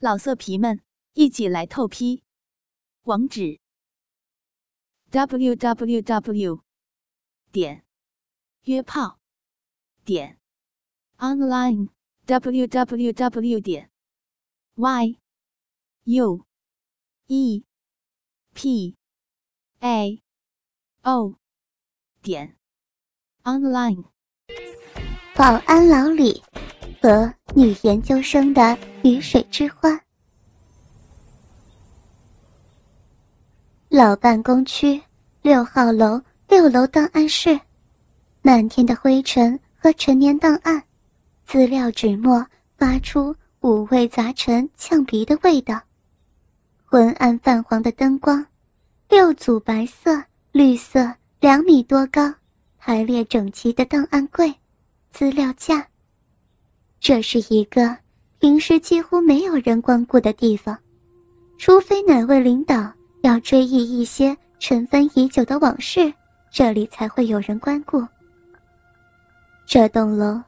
老色皮们，一起来透批！网址：w w w 点约炮点 online w w w 点 y u e p a o 点 online。保安老李和女研究生的。雨水之欢。老办公区六号楼六楼档案室，漫天的灰尘和陈年档案、资料纸墨发出五味杂陈、呛鼻的味道。昏暗泛黄的灯光，六组白色、绿色两米多高、排列整齐的档案柜、资料架。这是一个。平时几乎没有人光顾的地方，除非哪位领导要追忆一些尘封已久的往事，这里才会有人光顾。这栋楼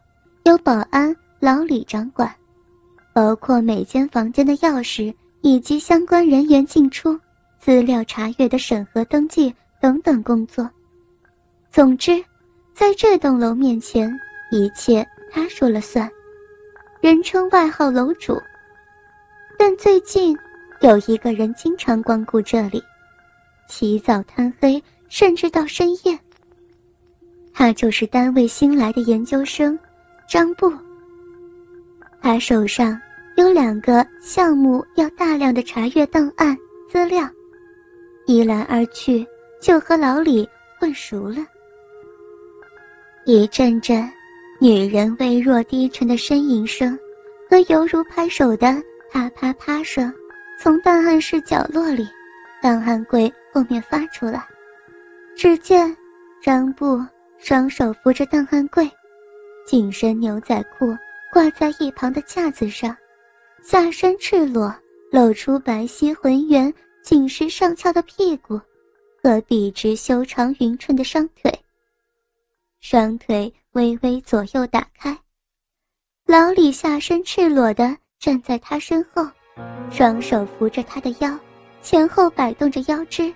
由保安老李掌管，包括每间房间的钥匙以及相关人员进出、资料查阅的审核登记等等工作。总之，在这栋楼面前，一切他说了算。人称外号楼主，但最近有一个人经常光顾这里，起早贪黑，甚至到深夜。他就是单位新来的研究生张布。他手上有两个项目要大量的查阅档案资料，一来二去就和老李混熟了。一阵阵。女人微弱低沉的呻吟声，和犹如拍手的啪啪啪声，从档案室角落里、档案柜后面发出来。只见张布双手扶着档案柜，紧身牛仔裤挂在一旁的架子上，下身赤裸，露出白皙浑圆、紧实上翘的屁股，和笔直修长匀称的双腿。双腿。微微左右打开，老李下身赤裸的站在他身后，双手扶着他的腰，前后摆动着腰肢，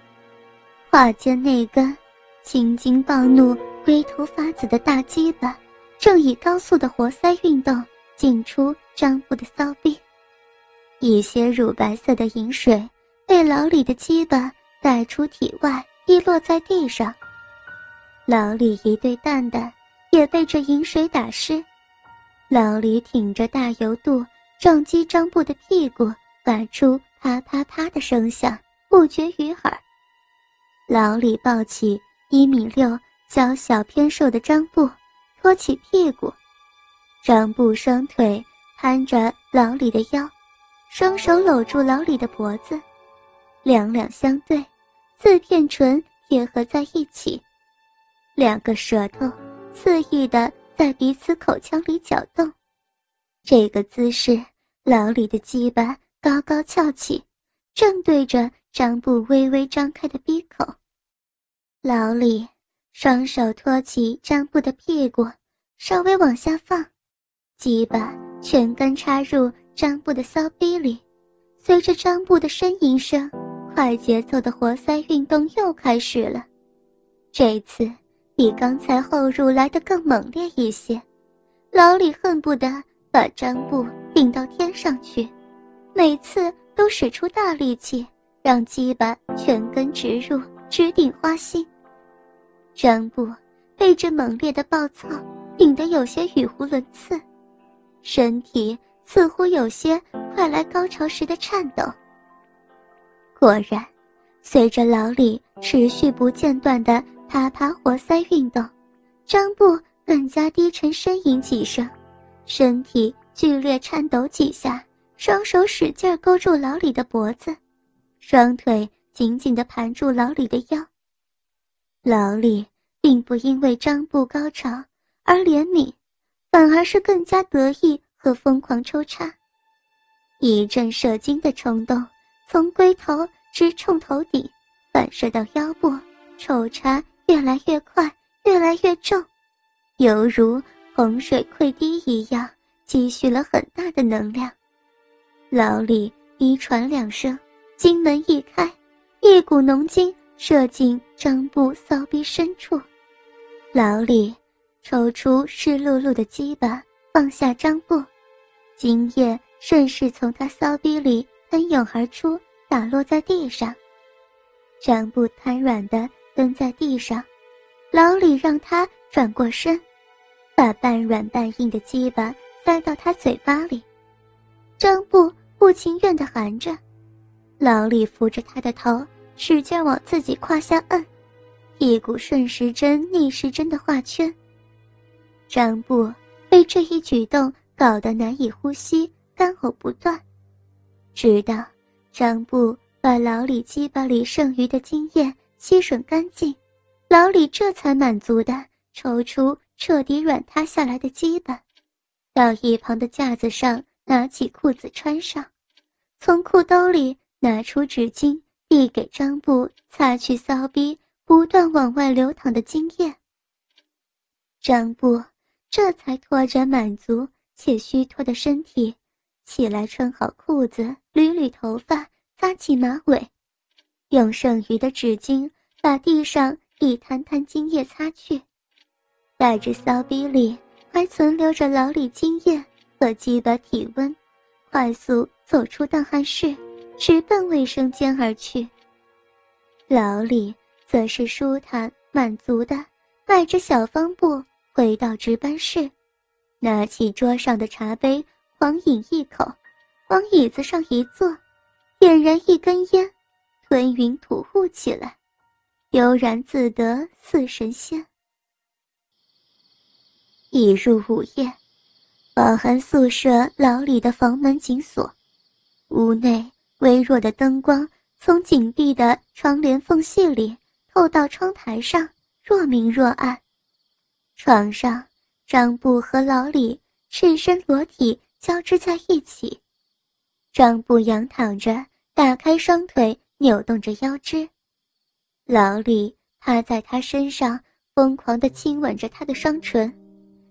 胯间那根青筋暴怒、龟头发紫的大鸡巴，正以高速的活塞运动进出张布的骚逼，一些乳白色的饮水被老李的鸡巴带出体外，滴落在地上。老李一对蛋蛋。也被这饮水打湿，老李挺着大油肚撞击张布的屁股，发出啪啪啪的声响，不绝于耳。老李抱起一米六、娇小偏瘦的张布，托起屁股，张布双腿攀着老李的腰，双手搂住老李的脖子，两两相对，四片唇贴合在一起，两个舌头。肆意的在彼此口腔里搅动，这个姿势，老李的鸡巴高高翘起，正对着张布微微张开的鼻口。老李双手托起张布的屁股，稍微往下放，鸡巴全根插入张布的骚逼里。随着张布的呻吟声，快节奏的活塞运动又开始了。这次。比刚才后入来的更猛烈一些，老李恨不得把张布顶到天上去，每次都使出大力气，让鸡巴全根直入，直顶花心。张布被这猛烈的暴躁顶得有些语无伦次，身体似乎有些快来高潮时的颤抖。果然，随着老李持续不间断的。啪啪活塞运动，张布更加低沉呻吟几声，身体剧烈颤抖几下，双手使劲勾住老李的脖子，双腿紧紧地盘住老李的腰。老李并不因为张布高潮而怜悯，反而是更加得意和疯狂抽插，一阵射精的冲动从龟头直冲头顶，反射到腰部，抽插。越来越快，越来越重，犹如洪水溃堤一样，积蓄了很大的能量。老李一喘两声，金门一开，一股浓精射进张布骚逼深处。老李抽出湿漉漉的鸡巴，放下张布，精液顺势从他骚逼里喷涌而出，打落在地上。张布瘫软的蹲在地上，老李让他转过身，把半软半硬的鸡巴塞到他嘴巴里。张布不情愿地含着，老李扶着他的头，使劲往自己胯下摁，一股顺时针逆时针的画圈。张布被这一举动搞得难以呼吸，干呕不断，直到张布把老李鸡巴里剩余的精液吸吮干净，老李这才满足地抽出彻底软塌下来的鸡巴，到一旁的架子上。拿起裤子穿上，从裤兜里拿出纸巾，递给张布擦去骚逼不断往外流淌的精液。张布这才拖着满足且虚脱的身体起来，穿好裤子，捋捋头发，扎起马尾，用剩余的纸巾把地上一滩滩精液擦去，带着骚逼里还存留着老李精液。和鸡巴体温，快速走出档案室，直奔卫生间而去。老李则是舒坦满足的，迈着小方步回到值班室，拿起桌上的茶杯，狂饮一口，往椅子上一坐，点燃一根烟，吞云吐雾起来，悠然自得似神仙。已入午夜。饱含宿舍老李的房门紧锁，屋内微弱的灯光从紧闭的窗帘缝隙里透到窗台上，若明若暗。床上，张布和老李赤身裸体交织在一起，张布仰躺着，打开双腿，扭动着腰肢，老李趴在他身上，疯狂地亲吻着他的双唇。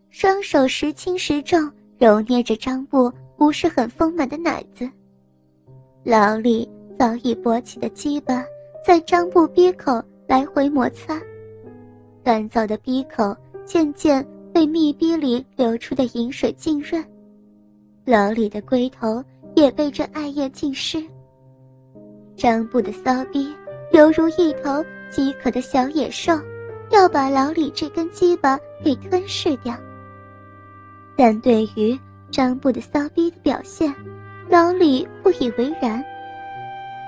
双手时轻时重，揉捏着张布不是很丰满的奶子。老李早已勃起的鸡巴在张布鼻口来回摩擦，干燥的鼻口渐渐被密闭里流出的饮水浸润，老李的龟头也被这艾叶浸湿。张布的骚逼犹如一头饥渴的小野兽，要把老李这根鸡巴给吞噬掉。但对于张布的骚逼的表现，老李不以为然。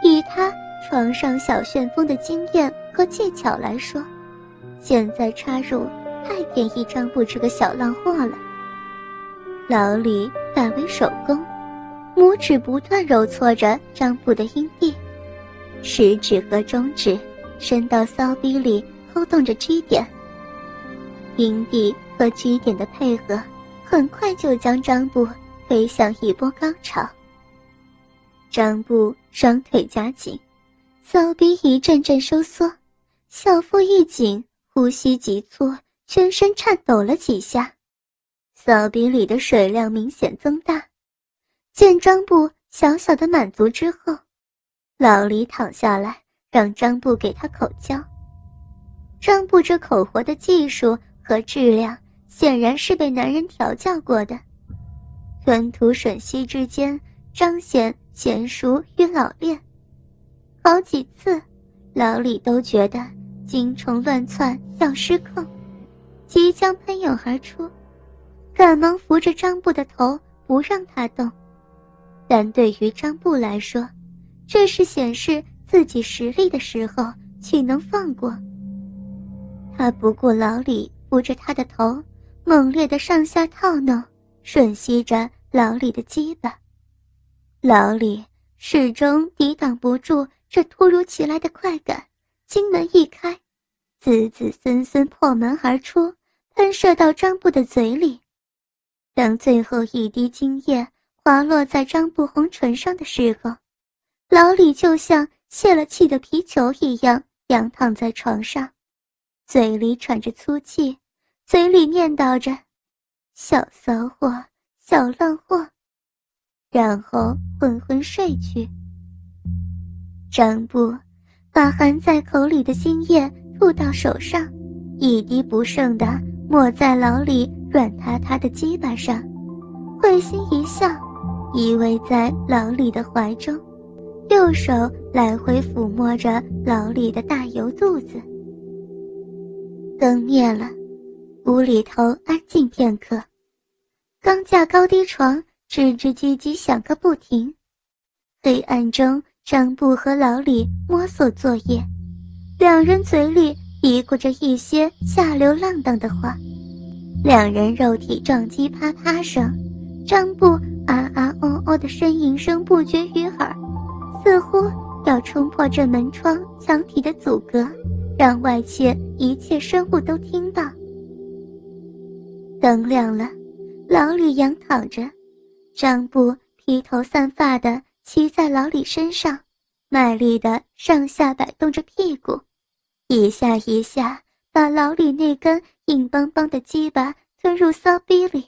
以他床上小旋风的经验和技巧来说，现在插入太便宜张布这个小浪货了。老李改为手工，拇指不断揉搓着张布的阴蒂，食指和中指伸到骚逼里抠动着 G 点，阴蒂和 G 点的配合。很快就将张布推向一波高潮。张布双腿夹紧，骚逼一阵阵收缩，小腹一紧，呼吸急促，全身颤抖了几下，骚逼里的水量明显增大。见张布小小的满足之后，老李躺下来，让张布给他口交。张布这口活的技术和质量。显然是被男人调教过的，吞吐吮吸之间彰显娴熟与老练。好几次，老李都觉得精虫乱窜要失控，即将喷涌而出，赶忙扶着张布的头不让他动。但对于张布来说，这是显示自己实力的时候，岂能放过？他不顾老李扶着他的头。猛烈的上下套弄，吮吸着老李的鸡巴，老李始终抵挡不住这突如其来的快感，金门一开，子子孙孙破门而出，喷射到张布的嘴里。当最后一滴精液滑落在张布红唇上的时候，老李就像泄了气的皮球一样仰躺在床上，嘴里喘着粗气。嘴里念叨着：“小骚货，小浪货。”然后昏昏睡去。张布把含在口里的精液吐到手上，一滴不剩的抹在老李软塌塌的鸡巴上，会心一笑，依偎在老李的怀中，右手来回抚摸着老李的大油肚子。灯灭了，屋里头安静片刻。钢架高低床吱吱唧唧响个不停。黑暗中，张布和老李摸索作业，两人嘴里嘀咕着一些下流浪荡的话，两人肉体撞击啪啪声，张布啊啊哦哦的呻吟声不绝于耳，似乎要冲破这门窗墙体的阻隔。让外界一切生物都听到。灯亮了，老李仰躺着，张布披头散发的骑在老李身上，卖力的上下摆动着屁股，一下一下把老李那根硬邦邦的鸡巴吞入骚逼里。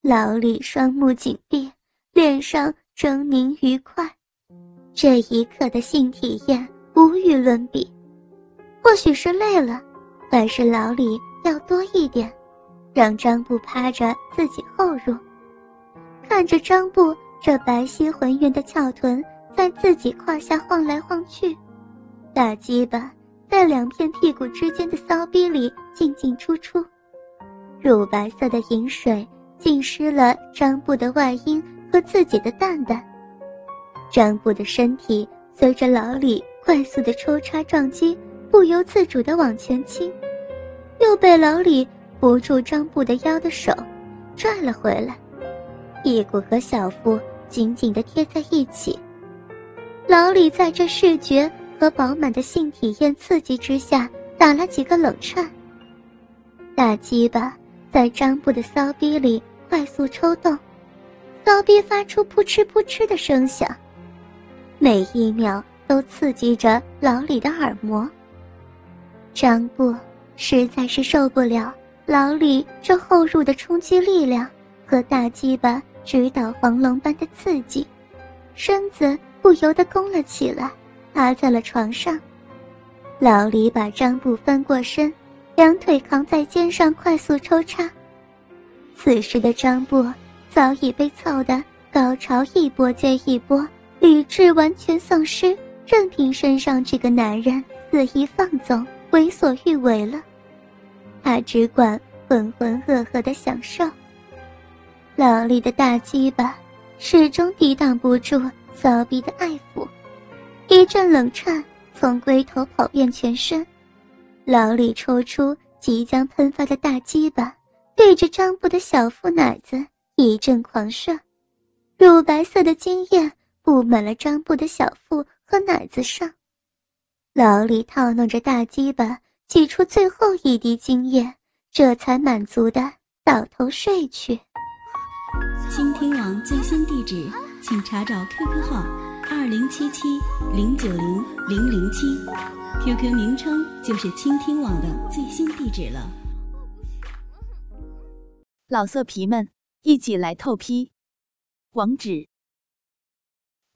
老李双目紧闭，脸上狰狞愉快，这一刻的性体验无与伦比。或许是累了，还是老李要多一点，让张布趴着自己后入，看着张布这白皙浑圆的翘臀在自己胯下晃来晃去，大鸡巴在两片屁股之间的骚逼里进进出出，乳白色的饮水浸湿了张布的外阴和自己的蛋蛋，张布的身体随着老李快速的抽插撞击。不由自主的往前倾，又被老李扶住张布的腰的手拽了回来，屁股和小腹紧紧的贴在一起。老李在这视觉和饱满的性体验刺激之下打了几个冷颤，大鸡巴在张布的骚逼里快速抽动，骚逼发出扑哧扑哧的声响，每一秒都刺激着老李的耳膜。张布实在是受不了老李这后入的冲击力量和大鸡巴直捣黄龙般的刺激，身子不由得弓了起来，趴在了床上。老李把张布翻过身，两腿扛在肩上，快速抽插。此时的张布早已被操得高潮一波接一波，理智完全丧失，任凭身上这个男人肆意放纵。为所欲为了，他只管浑浑噩噩的享受。老李的大鸡巴始终抵挡不住骚逼的爱抚，一阵冷颤从龟头跑遍全身。老李抽出即将喷发的大鸡巴，对着张布的小腹奶子一阵狂射，乳白色的精液布满了张布的小腹和奶子上。老李套弄着大鸡巴，挤出最后一滴精液，这才满足的倒头睡去。倾听网最新地址，请查找 QQ 号二零七七零九零零零七，QQ 名称就是倾听网的最新地址了。老色皮们，一起来透批，网址